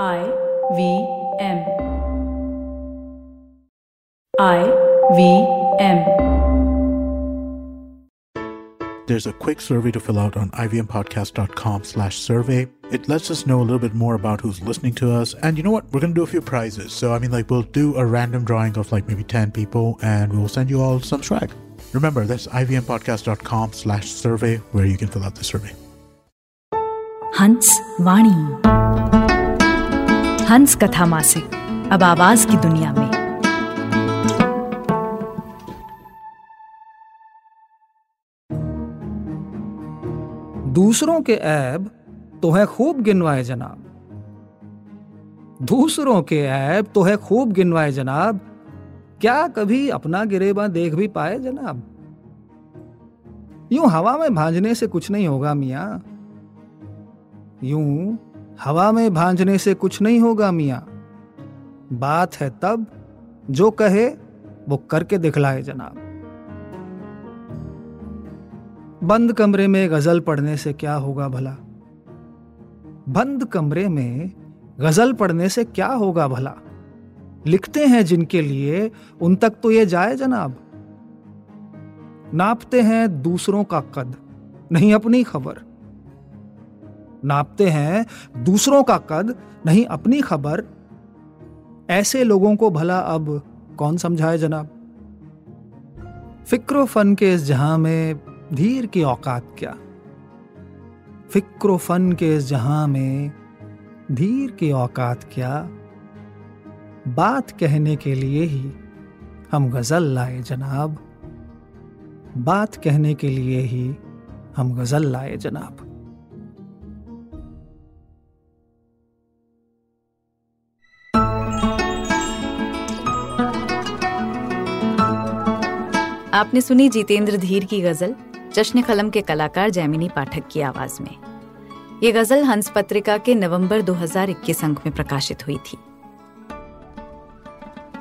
I V M I V M There's a quick survey to fill out on ivmpodcast.com slash survey. It lets us know a little bit more about who's listening to us. And you know what? We're going to do a few prizes. So, I mean, like, we'll do a random drawing of like maybe 10 people and we'll send you all some swag. Remember, that's ivmpodcast.com slash survey where you can fill out the survey. Hans Vaani. हंस कथा मासिक, अब आवाज़ की दुनिया में। दूसरों के ऐब तो है खूब गिनवाए जनाब। दूसरों के ऐब तो है खूब गिनवाए जनाब। क्या कभी अपना गिरेबा देख भी पाए जनाब? यूँ हवा में भांजने से कुछ नहीं होगा मिया। यूँ हवा में भांजने से कुछ नहीं होगा, मिया। बात है तब, जो कहे, वो करके दिखलाए, जनाब। बंद कमरे में गज़ल पढ़ने से क्या होगा भला? बंद कमरे में गज़ल पढ़ने से क्या होगा भला? लिखते हैं जिनके लिए, उन तक तो ये जाए, जनाब। नापते हैं दूसरों का कद, नहीं अपनी खबर। नापते हैं, दूसरों का कद, नहीं, अपनी खबर। ऐसे लोगों को भला अब कौन समझाए जनाब? फिक्रो फन के इस जहाँ में धीर की औकात क्या? फिक्रो फन के इस जहाँ में धीर की औकात क्या? बात कहने के लिए ही हम गज़ल लाए जनाब। बात कहने के लिए ही हम गज़ल लाए जनाब। आपने सुनी जितेंद्र धीर की गज़ल, जश्न कलम के कलाकार जैमिनी पाठक की आवाज़ में। ये गज़ल हंस पत्रिका के नवंबर 2021 अंक में प्रकाशित हुई थी।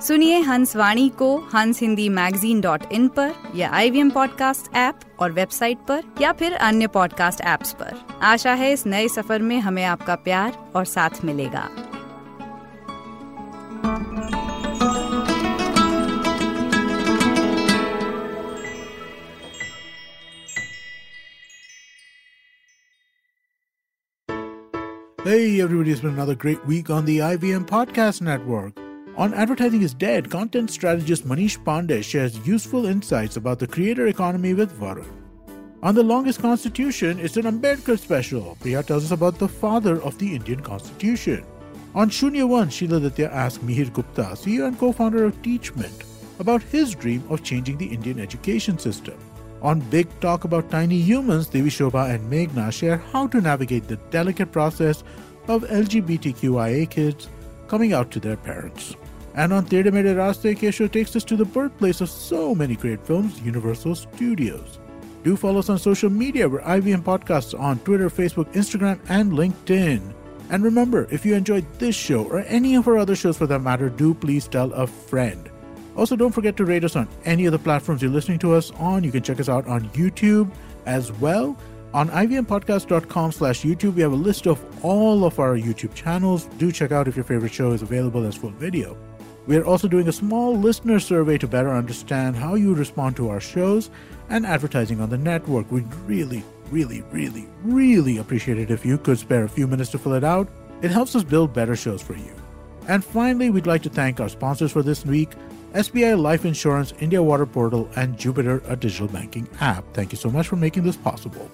सुनिए हंस वाणी को हंस हिंदी मैगजीन डॉट इन पर या आई वी पॉडकास्ट ऐप और वेबसाइट पर या फिर अन्य पॉडकास्ट ऐप्स पर। आशा है इस नए सफ़र में हमें आपका प्यार और साथ मिलेगा। Hey, everybody, it's been another great week on the IVM Podcast Network. On Advertising is Dead, content strategist Manish Pandey shares useful insights about the creator economy with Varun. On The Longest Constitution, it's an Ambedkar special. Priya tells us about the father of the Indian Constitution. On Shunya One, Sheila Ditya asks Mihir Gupta, CEO and co-founder of Teachmint, about his dream of changing the Indian education system. On Big Talk About Tiny Humans, Devi Shobha and Meghna share how to navigate the delicate process of LGBTQIA kids coming out to their parents. And on Tere Mere Raste, Kesho takes us to the birthplace of so many great films, Universal Studios. Do follow us on social media. We're IVM Podcasts on Twitter, Facebook, Instagram, and LinkedIn. And remember, if you enjoyed this show or any of our other shows for that matter, do please tell a friend. Also, don't forget to rate us on any of the platforms you're listening to us on. You can check us out on YouTube as well. On ivmpodcast.com slash YouTube, we have a list of all of our YouTube channels. Do check out if your favorite show is available as full video. We are also doing a small listener survey to better understand how you respond to our shows and advertising on the network. We'd really, really, really, really appreciate it if you could spare a few minutes to fill it out. It helps us build better shows for you. And finally, we'd like to thank our sponsors for this week SBI Life Insurance, India Water Portal, and Jupiter, a digital banking app. Thank you so much for making this possible.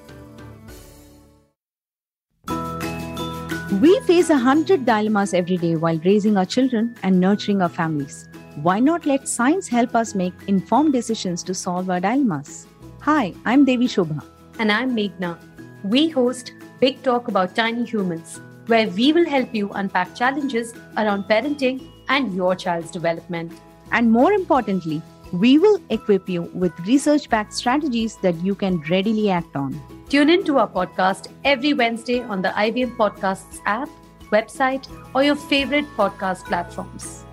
We face a hundred dilemmas every day while raising our children and nurturing our families. Why not let science help us make informed decisions to solve our dilemmas? Hi, I'm Devi Shobha. And I'm Meghna. We host Big Talk About Tiny Humans, where we will help you unpack challenges around parenting and your child's development. And more importantly, we will equip you with research backed strategies that you can readily act on. Tune in to our podcast every Wednesday on the IVM Podcasts app, website, or your favorite podcast platforms.